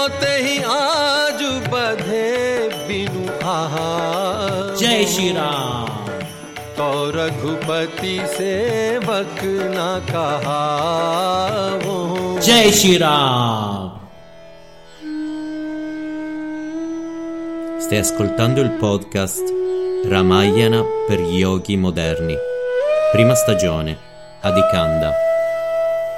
जोते ही आज बधे बिनु आहार जय श्री राम तो रघुपति सेवक न कहा वो जय श्री Ram Stai ascoltando il podcast Ramayana per yogi moderni. Prima stagione, Adikanda.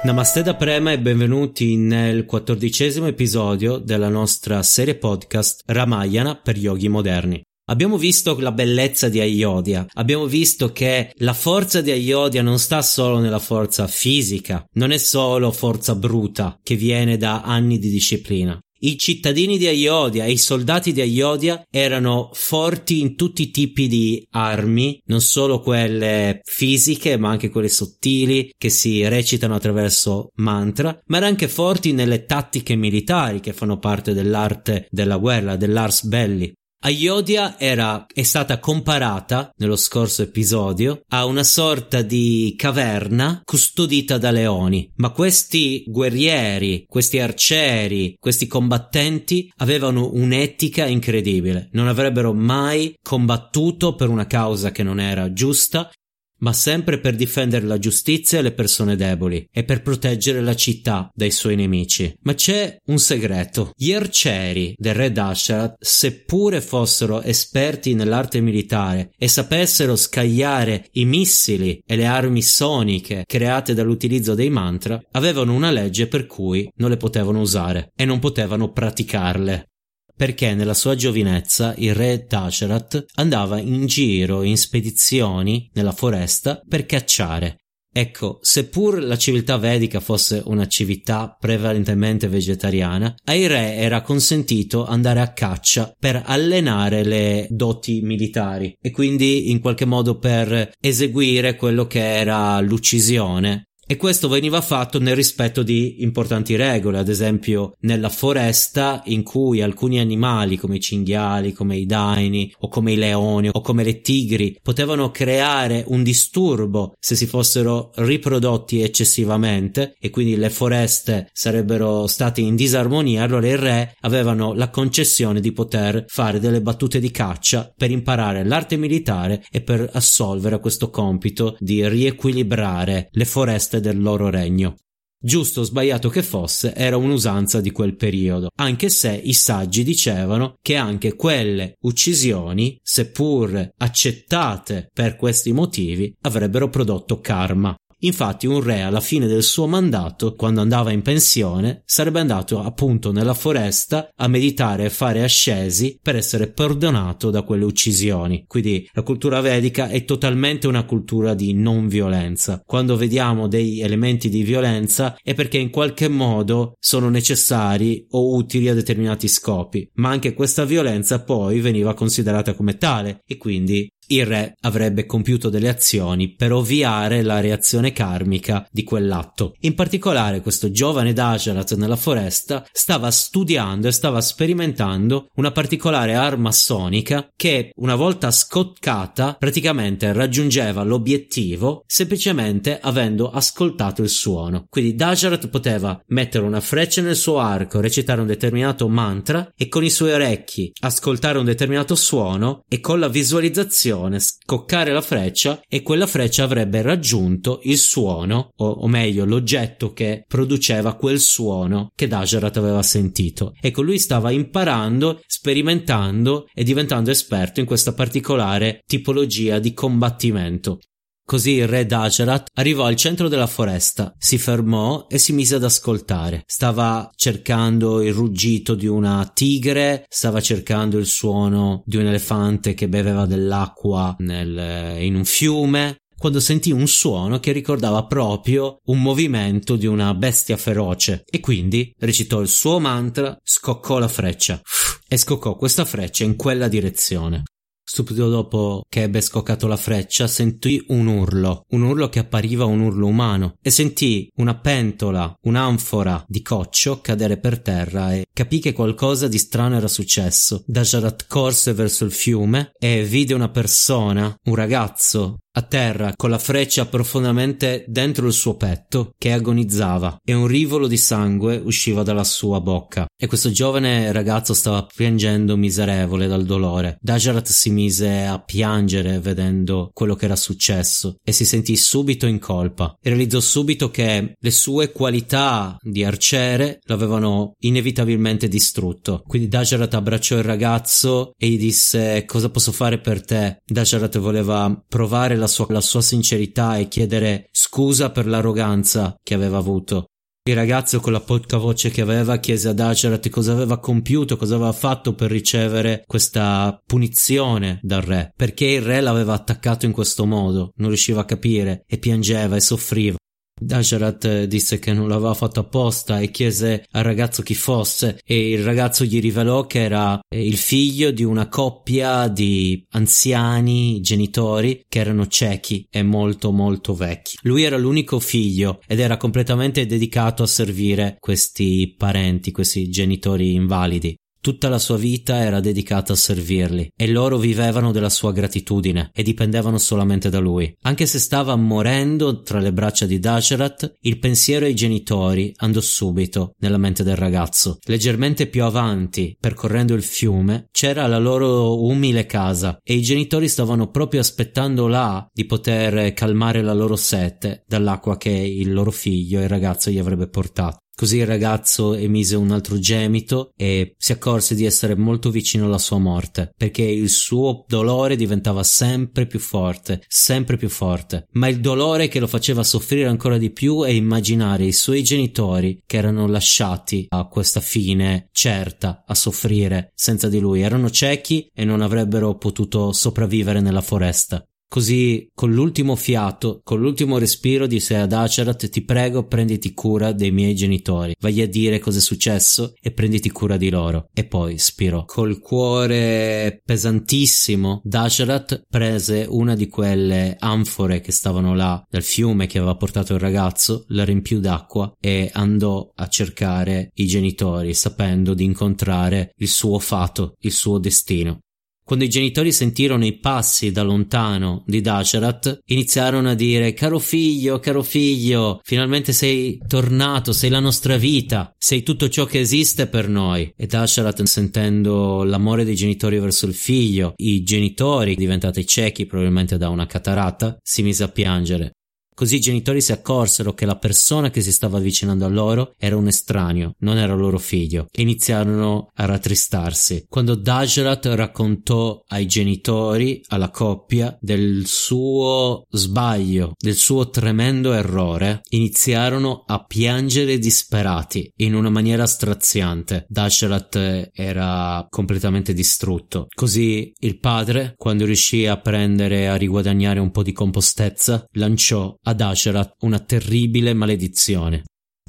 Namaste da Prema e benvenuti nel quattordicesimo episodio della nostra serie podcast Ramayana per yogi moderni. Abbiamo visto la bellezza di Ayodhya, abbiamo visto che la forza di Ayodhya non sta solo nella forza fisica, non è solo forza bruta che viene da anni di disciplina. I cittadini di Ayodhya e i soldati di Ayodhya erano forti in tutti i tipi di armi, non solo quelle fisiche, ma anche quelle sottili che si recitano attraverso mantra, ma erano anche forti nelle tattiche militari che fanno parte dell'arte della guerra, dell'ars belli. Ayodhya era, è stata comparata nello scorso episodio a una sorta di caverna custodita da leoni, ma questi guerrieri, questi arcieri, questi combattenti avevano un'etica incredibile, non avrebbero mai combattuto per una causa che non era giusta ma sempre per difendere la giustizia e le persone deboli e per proteggere la città dai suoi nemici. Ma c'è un segreto. Gli arcieri del re Dasharat, seppure fossero esperti nell'arte militare e sapessero scagliare i missili e le armi soniche create dall'utilizzo dei mantra, avevano una legge per cui non le potevano usare e non potevano praticarle perché nella sua giovinezza il re Dasharat andava in giro in spedizioni nella foresta per cacciare. Ecco, seppur la civiltà vedica fosse una civiltà prevalentemente vegetariana, ai re era consentito andare a caccia per allenare le doti militari e quindi in qualche modo per eseguire quello che era l'uccisione e questo veniva fatto nel rispetto di importanti regole, ad esempio nella foresta in cui alcuni animali come i cinghiali, come i daini o come i leoni o come le tigri potevano creare un disturbo se si fossero riprodotti eccessivamente e quindi le foreste sarebbero state in disarmonia, allora i re avevano la concessione di poter fare delle battute di caccia per imparare l'arte militare e per assolvere a questo compito di riequilibrare le foreste del loro regno. Giusto o sbagliato che fosse, era un'usanza di quel periodo, anche se i saggi dicevano che anche quelle uccisioni, seppur accettate per questi motivi, avrebbero prodotto karma. Infatti un re alla fine del suo mandato, quando andava in pensione, sarebbe andato appunto nella foresta a meditare e fare ascesi per essere perdonato da quelle uccisioni. Quindi la cultura vedica è totalmente una cultura di non violenza. Quando vediamo dei elementi di violenza è perché in qualche modo sono necessari o utili a determinati scopi, ma anche questa violenza poi veniva considerata come tale e quindi il re avrebbe compiuto delle azioni per ovviare la reazione karmica di quell'atto. In particolare questo giovane Dajarat nella foresta stava studiando e stava sperimentando una particolare arma sonica che una volta scoccata praticamente raggiungeva l'obiettivo semplicemente avendo ascoltato il suono. Quindi Dajarat poteva mettere una freccia nel suo arco, recitare un determinato mantra e con i suoi orecchi ascoltare un determinato suono e con la visualizzazione scoccare la freccia e quella freccia avrebbe raggiunto il suono, o, o meglio l'oggetto che produceva quel suono che Dajarat aveva sentito. Ecco, lui stava imparando, sperimentando e diventando esperto in questa particolare tipologia di combattimento. Così il re Dajarat arrivò al centro della foresta, si fermò e si mise ad ascoltare. Stava cercando il ruggito di una tigre, stava cercando il suono di un elefante che beveva dell'acqua nel, in un fiume, quando sentì un suono che ricordava proprio un movimento di una bestia feroce e quindi recitò il suo mantra, scoccò la freccia e scoccò questa freccia in quella direzione. Subito dopo che ebbe scoccato la freccia, sentì un urlo, un urlo che appariva un urlo umano, e sentì una pentola, un'anfora di coccio cadere per terra e capì che qualcosa di strano era successo. Dajarat corse verso il fiume e vide una persona, un ragazzo, a terra con la freccia profondamente dentro il suo petto che agonizzava e un rivolo di sangue usciva dalla sua bocca e questo giovane ragazzo stava piangendo miserevole dal dolore. Dajarat si mise a piangere vedendo quello che era successo e si sentì subito in colpa e realizzò subito che le sue qualità di arciere lo avevano inevitabilmente distrutto. Quindi Dajarat abbracciò il ragazzo e gli disse cosa posso fare per te? Dajarat voleva provare la la sua, la sua sincerità e chiedere scusa per l'arroganza che aveva avuto. Il ragazzo con la poca voce che aveva chiese ad Agerat cosa aveva compiuto, cosa aveva fatto per ricevere questa punizione dal re, perché il re l'aveva attaccato in questo modo, non riusciva a capire e piangeva e soffriva. Dajarat disse che non l'aveva fatto apposta e chiese al ragazzo chi fosse e il ragazzo gli rivelò che era il figlio di una coppia di anziani genitori che erano ciechi e molto molto vecchi. Lui era l'unico figlio ed era completamente dedicato a servire questi parenti, questi genitori invalidi. Tutta la sua vita era dedicata a servirli e loro vivevano della sua gratitudine e dipendevano solamente da lui. Anche se stava morendo tra le braccia di Dasharat, il pensiero ai genitori andò subito nella mente del ragazzo. Leggermente più avanti, percorrendo il fiume, c'era la loro umile casa e i genitori stavano proprio aspettando là di poter calmare la loro sete dall'acqua che il loro figlio, il ragazzo, gli avrebbe portato. Così il ragazzo emise un altro gemito e si accorse di essere molto vicino alla sua morte, perché il suo dolore diventava sempre più forte, sempre più forte. Ma il dolore che lo faceva soffrire ancora di più è immaginare i suoi genitori che erano lasciati a questa fine certa a soffrire senza di lui. Erano ciechi e non avrebbero potuto sopravvivere nella foresta. Così, con l'ultimo fiato, con l'ultimo respiro, disse ad Acherat: Ti prego, prenditi cura dei miei genitori. Vai a dire cosa è successo e prenditi cura di loro. E poi spirò. Col cuore pesantissimo, Dasharat prese una di quelle anfore che stavano là dal fiume che aveva portato il ragazzo, la riempiù d'acqua e andò a cercare i genitori, sapendo di incontrare il suo fato, il suo destino. Quando i genitori sentirono i passi da lontano di Dasharat, iniziarono a dire caro figlio, caro figlio, finalmente sei tornato, sei la nostra vita, sei tutto ciò che esiste per noi. E Dasharat, sentendo l'amore dei genitori verso il figlio, i genitori diventati ciechi probabilmente da una catarata, si mise a piangere. Così i genitori si accorsero che la persona che si stava avvicinando a loro era un estraneo, non era loro figlio, e iniziarono a rattristarsi. Quando Dajrat raccontò ai genitori, alla coppia, del suo sbaglio, del suo tremendo errore, iniziarono a piangere disperati in una maniera straziante. Dajrat era completamente distrutto. Così il padre, quando riuscì a prendere e a riguadagnare un po' di compostezza, lanciò ad Asherat una terribile maledizione.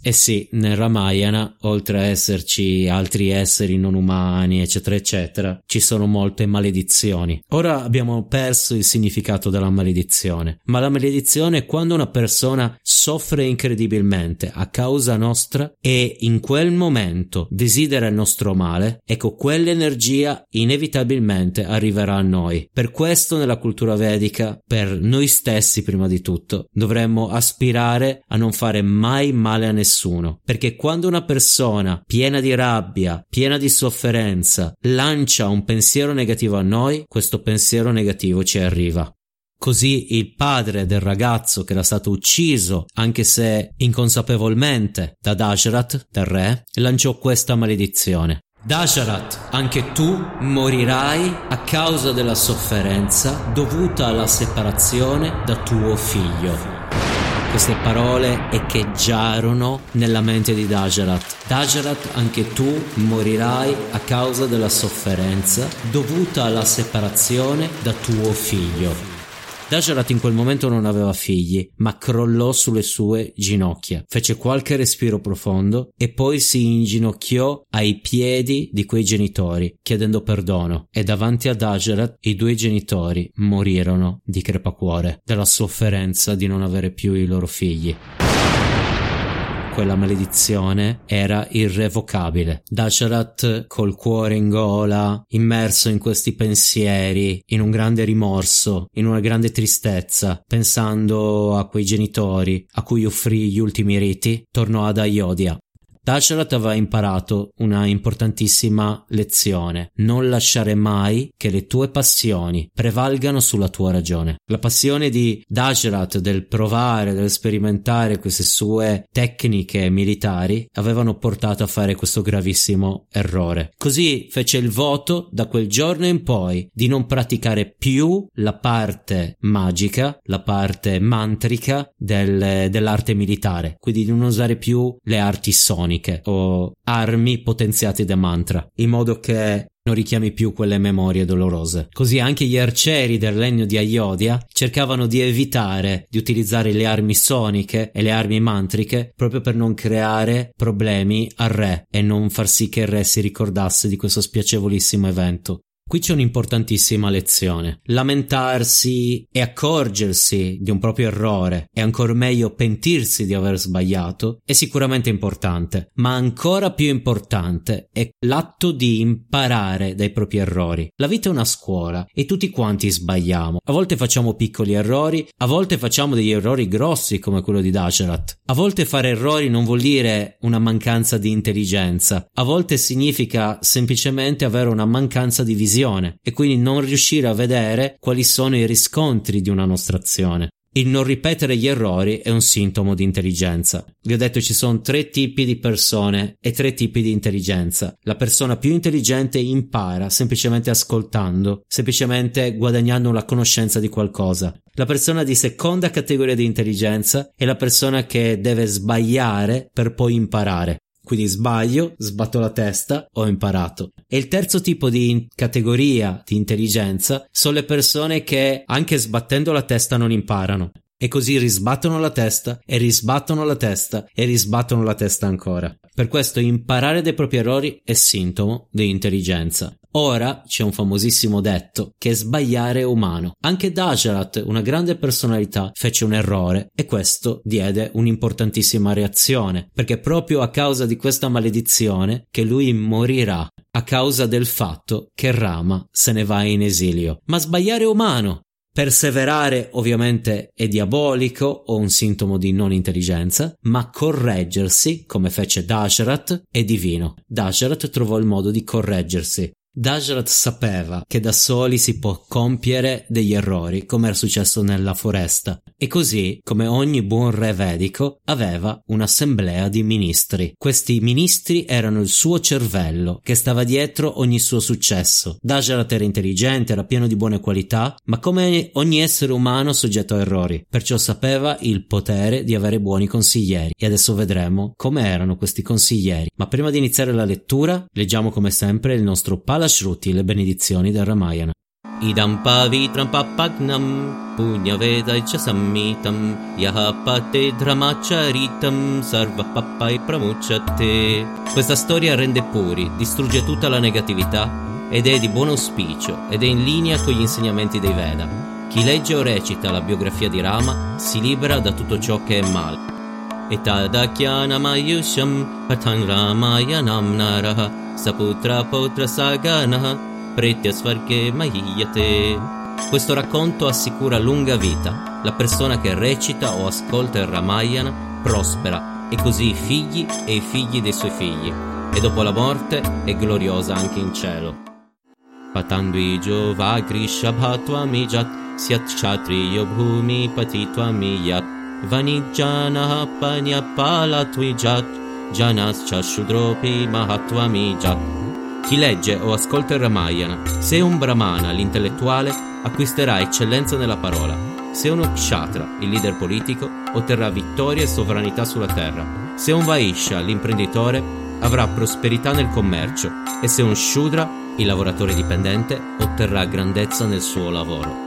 Eh sì, nel Ramayana, oltre a esserci altri esseri non umani, eccetera, eccetera, ci sono molte maledizioni. Ora abbiamo perso il significato della maledizione, ma la maledizione è quando una persona soffre incredibilmente a causa nostra e in quel momento desidera il nostro male, ecco quell'energia inevitabilmente arriverà a noi. Per questo nella cultura vedica, per noi stessi prima di tutto, dovremmo aspirare a non fare mai male a nessuno nessuno, perché quando una persona piena di rabbia, piena di sofferenza, lancia un pensiero negativo a noi, questo pensiero negativo ci arriva. Così il padre del ragazzo che era stato ucciso, anche se inconsapevolmente, da Dajrat, del re, lanciò questa maledizione. Dasharat, anche tu morirai a causa della sofferenza dovuta alla separazione da tuo figlio. Queste parole echeggiarono nella mente di Dajarat. Dajarat, anche tu morirai a causa della sofferenza dovuta alla separazione da tuo figlio. Dajarat in quel momento non aveva figli, ma crollò sulle sue ginocchia, fece qualche respiro profondo e poi si inginocchiò ai piedi di quei genitori, chiedendo perdono. E davanti a Dajarat i due genitori morirono di crepacuore, dalla sofferenza di non avere più i loro figli quella maledizione era irrevocabile. Dasharat col cuore in gola, immerso in questi pensieri, in un grande rimorso, in una grande tristezza, pensando a quei genitori a cui offrì gli ultimi riti, tornò ad Ayodhya Dasharat aveva imparato una importantissima lezione. Non lasciare mai che le tue passioni prevalgano sulla tua ragione. La passione di Dasharat del provare, del sperimentare queste sue tecniche militari avevano portato a fare questo gravissimo errore. Così fece il voto da quel giorno in poi di non praticare più la parte magica, la parte mantrica del, dell'arte militare, quindi di non usare più le arti soniche tecniche o armi potenziate da mantra, in modo che non richiami più quelle memorie dolorose. Così anche gli arcieri del regno di Ayodhya cercavano di evitare di utilizzare le armi soniche e le armi mantriche proprio per non creare problemi al re e non far sì che il re si ricordasse di questo spiacevolissimo evento. Qui c'è un'importantissima lezione. Lamentarsi e accorgersi di un proprio errore e ancora meglio pentirsi di aver sbagliato è sicuramente importante, ma ancora più importante è l'atto di imparare dai propri errori. La vita è una scuola e tutti quanti sbagliamo. A volte facciamo piccoli errori, a volte facciamo degli errori grossi come quello di Dacerat. A volte fare errori non vuol dire una mancanza di intelligenza, a volte significa semplicemente avere una mancanza di visione visione e quindi non riuscire a vedere quali sono i riscontri di una nostra azione. Il non ripetere gli errori è un sintomo di intelligenza. Vi ho detto ci sono tre tipi di persone e tre tipi di intelligenza. La persona più intelligente impara semplicemente ascoltando, semplicemente guadagnando la conoscenza di qualcosa. La persona di seconda categoria di intelligenza è la persona che deve sbagliare per poi imparare. Quindi sbaglio, sbatto la testa, ho imparato. E il terzo tipo di categoria di intelligenza sono le persone che anche sbattendo la testa non imparano. E così risbattono la testa e risbattono la testa e risbattono la testa ancora. Per questo imparare dai propri errori è sintomo di intelligenza. Ora c'è un famosissimo detto che sbagliare è umano. Anche Dajarat, una grande personalità, fece un errore e questo diede un'importantissima reazione, perché proprio a causa di questa maledizione che lui morirà a causa del fatto che Rama se ne va in esilio. Ma sbagliare è umano. Perseverare ovviamente è diabolico o un sintomo di non intelligenza, ma correggersi, come fece Dasharat, è divino. Dasharat trovò il modo di correggersi. Dajrat sapeva che da soli si può compiere degli errori, come era successo nella foresta, e così, come ogni buon re vedico, aveva un'assemblea di ministri. Questi ministri erano il suo cervello, che stava dietro ogni suo successo. Dajrat era intelligente, era pieno di buone qualità, ma come ogni essere umano soggetto a errori, perciò sapeva il potere di avere buoni consiglieri. E adesso vedremo come erano questi consiglieri. Ma prima di iniziare la lettura, leggiamo come sempre il nostro palace Shruti, le benedizioni del Ramayana. Idam pavitram papagnam punyavedaicha sammitam yaha pate dramacharitam sarva pappai pramucciate. Questa storia rende puri, distrugge tutta la negatività ed è di buon auspicio ed è in linea con gli insegnamenti dei Veda. Chi legge o recita la biografia di Rama si libera da tutto ciò che è male. Patan ramayanam naraha Saputra Potra Sagana Pretya Svarge Mahiyate. Questo racconto assicura lunga vita. La persona che recita o ascolta il Ramayana prospera e così i figli e i figli dei suoi figli. E dopo la morte è gloriosa anche in cielo. Patandui Jovagri Shabhatwami Jat Syat Kshatriyo Bhumi Patitwami Panyapala Twijat Janascha Shudropi Mahatwami Jat. Chi legge o ascolta il Ramayana, se un brahmana, l'intellettuale, acquisterà eccellenza nella parola. Se è uno kshatra, il leader politico, otterrà vittoria e sovranità sulla terra. Se un vaishya, l'imprenditore, avrà prosperità nel commercio e se un shudra, il lavoratore dipendente, otterrà grandezza nel suo lavoro.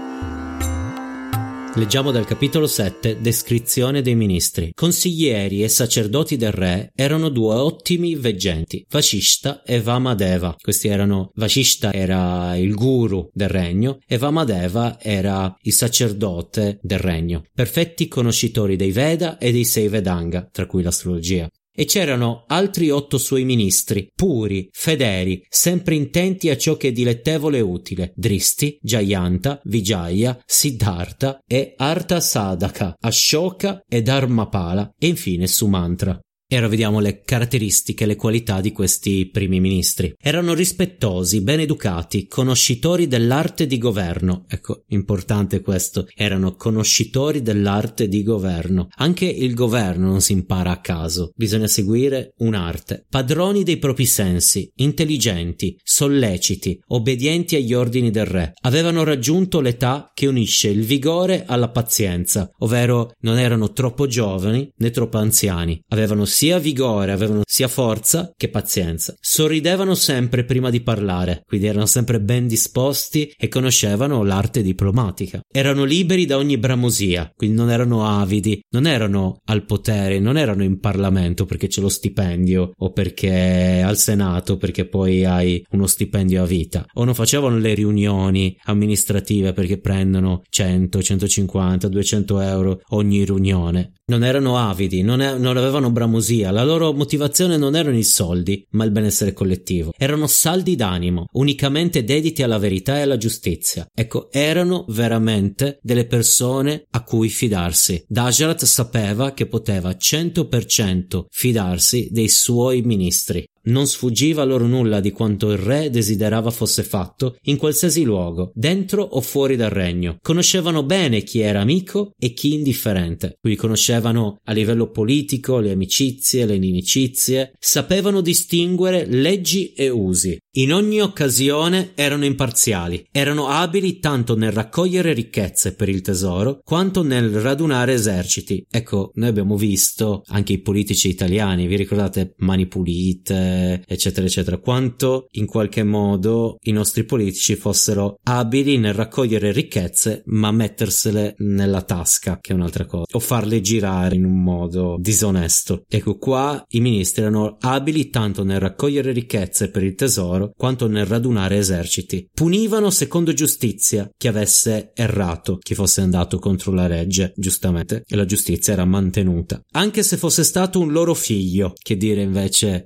Leggiamo dal capitolo 7, descrizione dei ministri. Consiglieri e sacerdoti del re erano due ottimi veggenti, Vashishta e Vamadeva. Questi erano, Vashishta era il guru del regno e Vamadeva era il sacerdote del regno. Perfetti conoscitori dei Veda e dei sei Vedanga, tra cui l'astrologia e c'erano altri otto suoi ministri, puri, fedeli, sempre intenti a ciò che è dilettevole e utile, Dristi, Jayanta, Vijaya, Siddhartha e Arta Sadaka, Ashoka e Dharmapala e infine Sumantra. E ora vediamo le caratteristiche e le qualità di questi primi ministri. Erano rispettosi, ben educati, conoscitori dell'arte di governo. Ecco, importante questo. Erano conoscitori dell'arte di governo. Anche il governo non si impara a caso. Bisogna seguire un'arte. Padroni dei propri sensi, intelligenti, solleciti, obbedienti agli ordini del re. Avevano raggiunto l'età che unisce il vigore alla pazienza, ovvero non erano troppo giovani né troppo anziani. Avevano sia vigore, avevano sia forza che pazienza. Sorridevano sempre prima di parlare, quindi erano sempre ben disposti e conoscevano l'arte diplomatica. Erano liberi da ogni bramosia, quindi non erano avidi, non erano al potere, non erano in Parlamento perché c'è lo stipendio o perché al Senato perché poi hai uno stipendio a vita, o non facevano le riunioni amministrative perché prendono 100, 150, 200 euro ogni riunione. Non erano avidi, non, è, non avevano bramosia, la loro motivazione non erano i soldi, ma il benessere collettivo. Erano saldi d'animo, unicamente dediti alla verità e alla giustizia. Ecco, erano veramente delle persone a cui fidarsi. Dajarat sapeva che poteva 100% fidarsi dei suoi ministri. Non sfuggiva loro nulla di quanto il re desiderava fosse fatto in qualsiasi luogo, dentro o fuori dal regno. Conoscevano bene chi era amico e chi indifferente. Lui conoscevano a livello politico le amicizie, le inimicizie, sapevano distinguere leggi e usi. In ogni occasione erano imparziali, erano abili tanto nel raccogliere ricchezze per il tesoro quanto nel radunare eserciti. Ecco, noi abbiamo visto anche i politici italiani, vi ricordate Mani Pulite, eccetera, eccetera, quanto in qualche modo i nostri politici fossero abili nel raccogliere ricchezze, ma mettersele nella tasca, che è un'altra cosa, o farle girare in un modo disonesto. Ecco, qua i ministri erano abili tanto nel raccogliere ricchezze per il tesoro, quanto nel radunare eserciti. Punivano secondo giustizia chi avesse errato, chi fosse andato contro la legge, giustamente, e la giustizia era mantenuta. Anche se fosse stato un loro figlio, che dire invece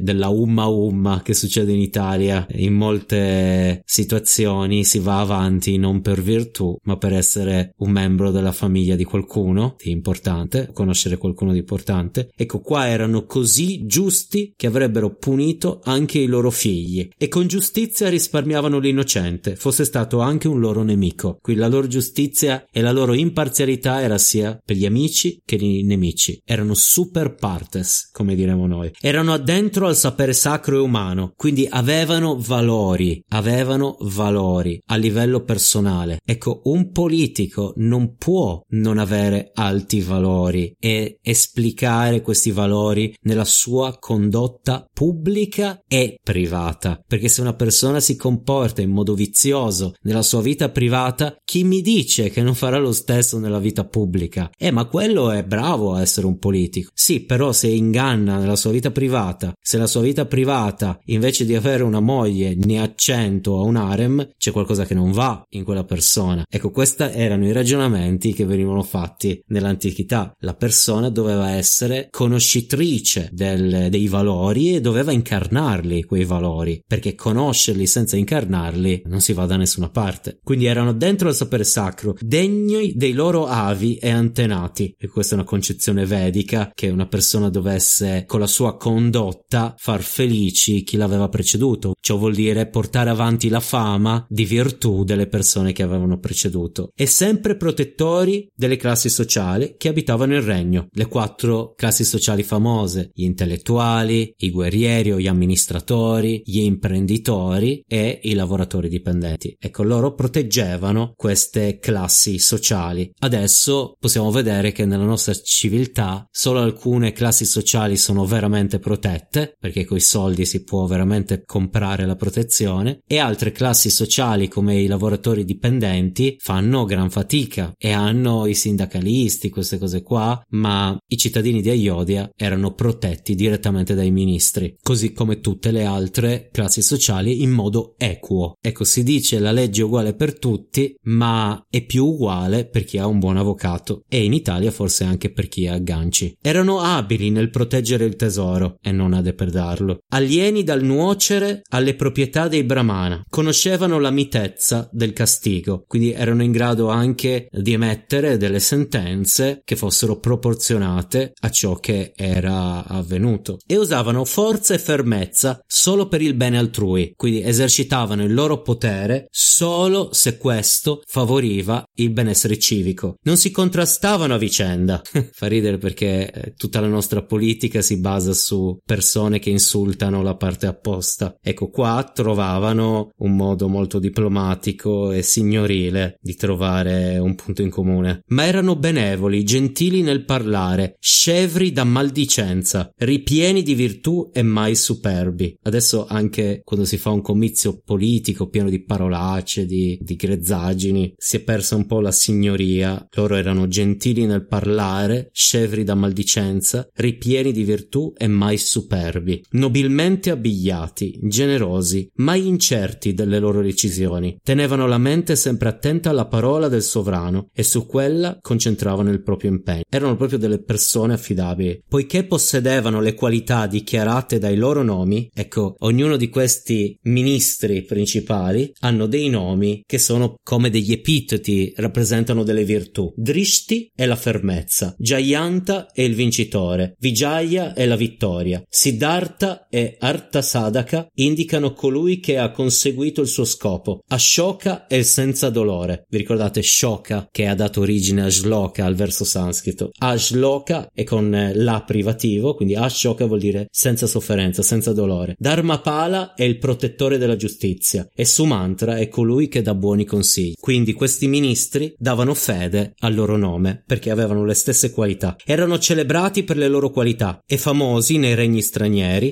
della umma umma che succede in Italia. In molte situazioni si va avanti non per virtù, ma per essere un membro della famiglia di qualcuno di importante, conoscere qualcuno di importante. Ecco, qua erano così giusti che avrebbero punito anche i loro figli e con giustizia risparmiavano l'innocente, fosse stato anche un loro nemico. Qui la loro giustizia e la loro imparzialità era sia per gli amici che i nemici. Erano super partes, come diremo noi. Erano addentro al sapere sacro e umano, quindi avevano valori, avevano valori a livello personale. Ecco, un politico non può non avere alti valori e esplicare questi valori nella sua condotta pubblica e privata, perché se una persona si comporta in modo vizioso nella sua vita privata, chi mi dice che non farà lo stesso nella vita pubblica? Eh, ma quello è bravo a essere un politico. Sì, però se inganna nella sua vita privata, se la sua vita privata, invece di avere una moglie, ne ha cento a un harem, c'è qualcosa che non va in quella persona. Ecco, questi erano i ragionamenti che venivano fatti nell'antichità. La persona doveva essere conoscitrice del, dei valori e doveva incarnarli quei valori, perché conoscerli senza incarnarli non si va da nessuna parte. Quindi erano dentro il sapere sacro, degni dei loro avi e antenati. E questa è una concezione vedica che una persona dovesse con la sua condotta far felici chi l'aveva preceduto. Ciò vuol dire portare avanti la fama di virtù delle persone che avevano preceduto e sempre protettori delle classi sociali che abitavano il regno. Le quattro classi sociali famose, gli intellettuali, i guerrieri o gli amministratori, gli imprenditori e i lavoratori dipendenti. Ecco, loro proteggevano queste classi sociali. Adesso possiamo vedere che nella nostra civiltà solo alcune classi sociali sono veramente protette perché coi soldi si può veramente comprare la protezione, e altre classi sociali come i lavoratori dipendenti fanno gran fatica e hanno i sindacalisti, queste cose qua, ma i cittadini di Aiodia erano protetti direttamente dai ministri, così come tutte le altre classi sociali in modo equo. Ecco, si dice la legge è uguale per tutti, ma è più uguale per chi ha un buon avvocato e in Italia forse anche per chi ha agganci. Erano abili nel proteggere il tesoro e non a depredarlo. Alieni dal nuocere alle proprietà dei Brahmana, conoscevano la mitezza del castigo, quindi erano in grado anche di emettere delle sentenze che fossero proporzionate a ciò che era avvenuto e usavano forza e fermezza solo per il bene altrui, quindi esercitavano il loro potere solo se questo favoriva il benessere civico. Non si contrastavano a vicenda. Fa ridere perché eh, tutta la nostra politica si basa su persone che insultano la parte opposta. Ecco, qua trovavano un modo molto diplomatico e signorile di trovare un punto in comune. Ma erano benevoli, gentili nel parlare, scevri da maldicenza, ripieni di virtù e mai superbi. Adesso anche quando si fa un comizio politico pieno di parolacce, di, di grezzaggini, si è persa un po' la signoria. Loro erano gentili nel parlare, scevri da maldicenza, ripieni di virtù e mai superbi, nobilmente abbigliati, generosi, mai incerti delle loro decisioni. Tenevano la mente sempre attenta alla parola del sovrano e su quella concentravano il proprio impegno. Erano proprio delle persone affidabili. Poiché possedevano le qualità dichiarate dai loro nomi, ecco, ognuno di questi ministri principali hanno dei nomi che sono come degli epiteti, rappresentano delle virtù. Drishti è la fermezza, Jayanta è il vincitore, Vijaya è la vittoria, Siddhartha e Artasadaka indicano colui che ha conseguito il suo scopo, Ashoka è il senza dolore. Vi ricordate Shoka che ha dato origine a Shloka al verso sanscrito? Ashloka è con la privativo, quindi Ashoka vuol dire senza sofferenza, senza dolore. Dharmapala è il protettore della giustizia e Sumantra è colui che dà buoni consigli. Quindi questi ministri davano fede al loro nome perché avevano le stesse qualità. Erano celebrati per le loro qualità e famosi nei regni stranieri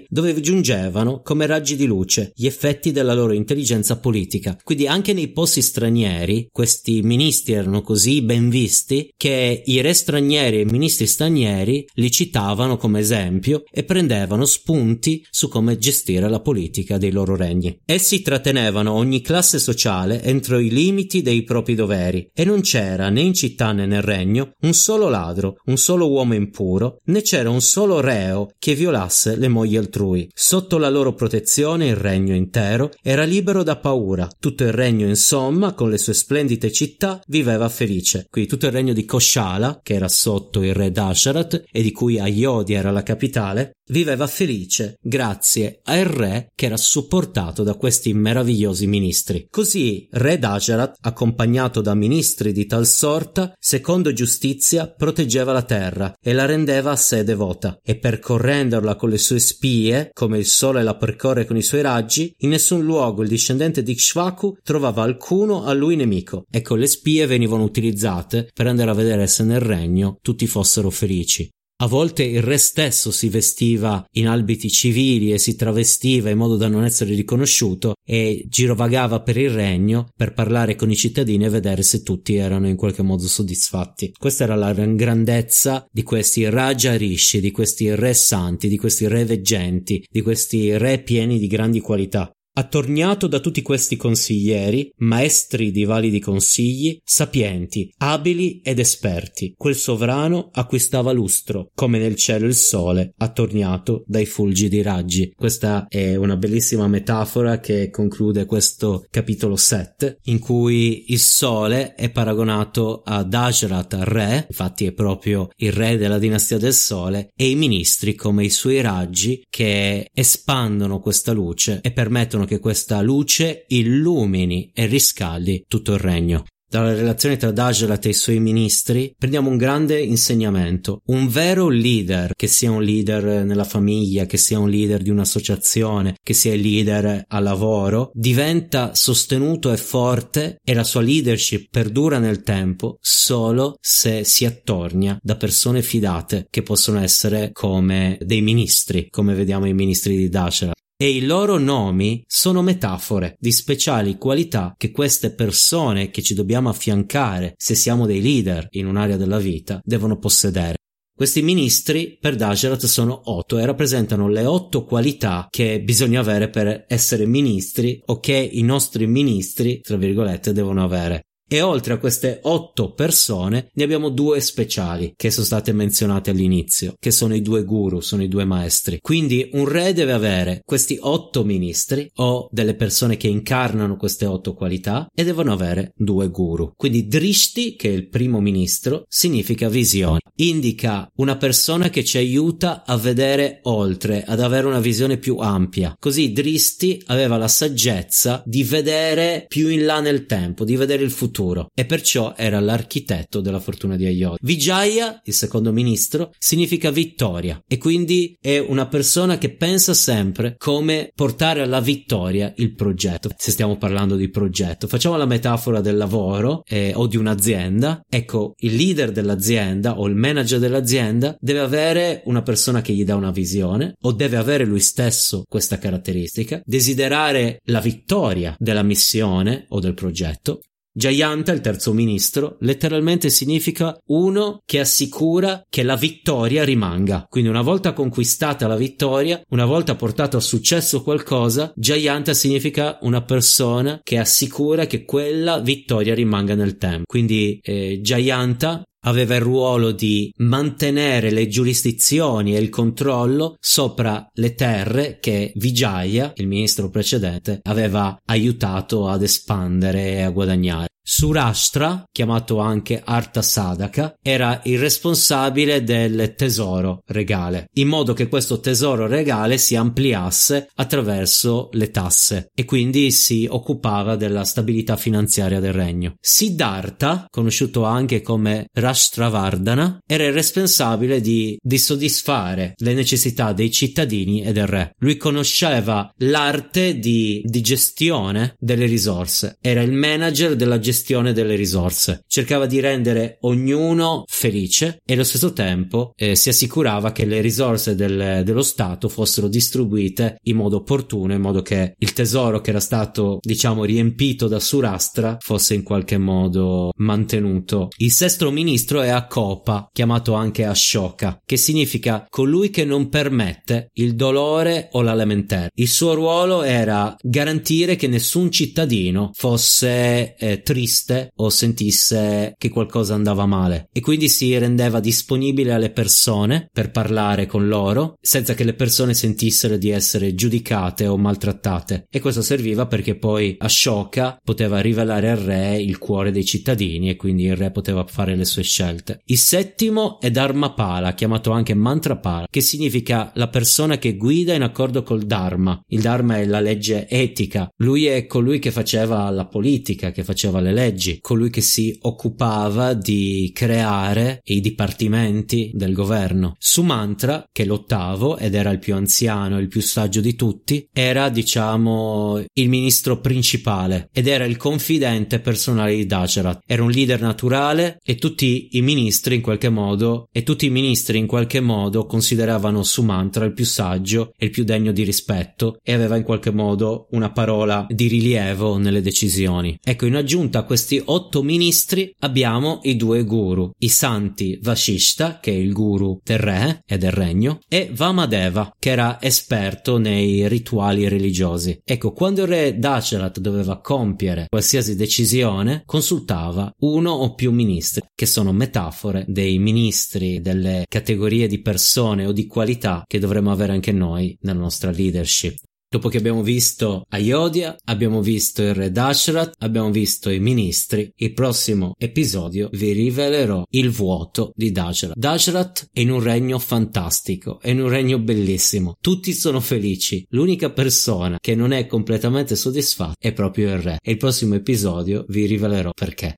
dove giungevano come raggi di luce gli effetti della loro intelligenza politica. Quindi anche nei posti stranieri questi ministri erano così ben visti che i re stranieri e i ministri stranieri li citavano come esempio e prendevano spunti su come gestire la politica dei loro regni. Essi trattenevano ogni classe sociale entro i limiti dei propri doveri e non c'era né in città né nel regno un solo ladro, un solo uomo impuro, né c'era un solo reo che violasse le mogli altrui. Sotto la loro protezione il regno intero era libero da paura. Tutto il regno, insomma, con le sue splendide città, viveva felice. Qui tutto il regno di Koshala, che era sotto il re Dasharat e di cui Ayodhya era la capitale, viveva felice grazie al re che era supportato da questi meravigliosi ministri. Così re Dajarat, accompagnato da ministri di tal sorta, secondo giustizia proteggeva la terra e la rendeva a sé devota, e percorrendola con le sue spie, come il sole la percorre con i suoi raggi, in nessun luogo il discendente di Kshvaku trovava alcuno a lui nemico. Ecco, le spie venivano utilizzate per andare a vedere se nel regno tutti fossero felici. A volte il re stesso si vestiva in abiti civili e si travestiva in modo da non essere riconosciuto e girovagava per il regno per parlare con i cittadini e vedere se tutti erano in qualche modo soddisfatti. Questa era la grandezza di questi Raja Rishi, di questi re santi, di questi re veggenti, di questi re pieni di grandi qualità. Attorniato da tutti questi consiglieri, maestri di validi consigli, sapienti, abili ed esperti, quel sovrano acquistava lustro, come nel cielo il sole, attorniato dai fulgidi raggi. Questa è una bellissima metafora che conclude questo capitolo 7, in cui il sole è paragonato a Dajrat, re, infatti è proprio il re della dinastia del sole, e i ministri come i suoi raggi che espandono questa luce e permettono che questa luce illumini e riscaldi tutto il regno. dalla relazione tra Dagerat e i suoi ministri, prendiamo un grande insegnamento. Un vero leader, che sia un leader nella famiglia, che sia un leader di un'associazione, che sia il leader a lavoro, diventa sostenuto e forte e la sua leadership perdura nel tempo solo se si attornia da persone fidate che possono essere come dei ministri, come vediamo i ministri di Dagerat e i loro nomi sono metafore di speciali qualità che queste persone che ci dobbiamo affiancare se siamo dei leader in un'area della vita devono possedere. Questi ministri per Dagerat sono otto e rappresentano le otto qualità che bisogna avere per essere ministri o che i nostri ministri, tra virgolette, devono avere. E oltre a queste otto persone ne abbiamo due speciali che sono state menzionate all'inizio, che sono i due guru, sono i due maestri. Quindi un re deve avere questi otto ministri o delle persone che incarnano queste otto qualità e devono avere due guru. Quindi Drishti, che è il primo ministro, significa visione. Indica una persona che ci aiuta a vedere oltre, ad avere una visione più ampia. Così Drishti aveva la saggezza di vedere più in là nel tempo, di vedere il futuro futuro e perciò era l'architetto della fortuna di Ayodhya. Vijaya, il secondo ministro, significa vittoria e quindi è una persona che pensa sempre come portare alla vittoria il progetto. Se stiamo parlando di progetto, facciamo la metafora del lavoro eh, o di un'azienda. Ecco, il leader dell'azienda o il manager dell'azienda deve avere una persona che gli dà una visione o deve avere lui stesso questa caratteristica, desiderare la vittoria della missione o del progetto Jayanta, il terzo ministro, letteralmente significa uno che assicura che la vittoria rimanga. Quindi una volta conquistata la vittoria, una volta portato a successo qualcosa, Jayanta significa una persona che assicura che quella vittoria rimanga nel tempo. Quindi eh, Jayanta aveva il ruolo di mantenere le giurisdizioni e il controllo sopra le terre che Vijaya, il ministro precedente, aveva aiutato ad espandere e a guadagnare. Surashtra, chiamato anche Arta Sadaka, era il responsabile del tesoro regale, in modo che questo tesoro regale si ampliasse attraverso le tasse e quindi si occupava della stabilità finanziaria del regno. Siddhartha, conosciuto anche come Rashtravardhana, era il responsabile di, di soddisfare le necessità dei cittadini e del re. Lui conosceva l'arte di, di gestione delle risorse, era il manager della gestione gestione delle risorse. Cercava di rendere ognuno felice e allo stesso tempo eh, si assicurava che le risorse del, dello Stato fossero distribuite in modo opportuno, in modo che il tesoro che era stato, diciamo, riempito da Surastra fosse in qualche modo mantenuto. Il sesto ministro è Akopa, chiamato anche Ashoka, che significa colui che non permette il dolore o la lamentela. Il suo ruolo era garantire che nessun cittadino fosse eh, triste triste o sentisse che qualcosa andava male e quindi si rendeva disponibile alle persone per parlare con loro senza che le persone sentissero di essere giudicate o maltrattate e questo serviva perché poi Ashoka poteva rivelare al re il cuore dei cittadini e quindi il re poteva fare le sue scelte. Il settimo è Dharmapala, chiamato anche Mantrapala, che significa la persona che guida in accordo col Dharma. Il Dharma è la legge etica. Lui è colui che faceva la politica, che faceva le leggi, colui che si occupava di creare i dipartimenti del governo. Sumantra, che è l'ottavo ed era il più anziano, il più saggio di tutti, era diciamo il ministro principale ed era il confidente personale di Dajarat. Era un leader naturale e tutti i ministri in qualche modo e tutti i ministri in qualche modo consideravano Sumantra il più saggio e il più degno di rispetto e aveva in qualche modo una parola di rilievo nelle decisioni. Ecco, in aggiunta questi otto ministri abbiamo i due guru, i santi Vashishta, che è il guru del re e del regno, e Vamadeva, che era esperto nei rituali religiosi. Ecco, quando il re Dacerat doveva compiere qualsiasi decisione, consultava uno o più ministri, che sono metafore dei ministri, delle categorie di persone o di qualità che dovremmo avere anche noi nella nostra leadership. Dopo che abbiamo visto Ayodhya, abbiamo visto il re Dashrat, abbiamo visto i ministri, il prossimo episodio vi rivelerò il vuoto di Dashrat. Dashrat è in un regno fantastico, è in un regno bellissimo, tutti sono felici, l'unica persona che non è completamente soddisfatta è proprio il re e il prossimo episodio vi rivelerò perché.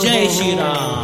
Jai Shira!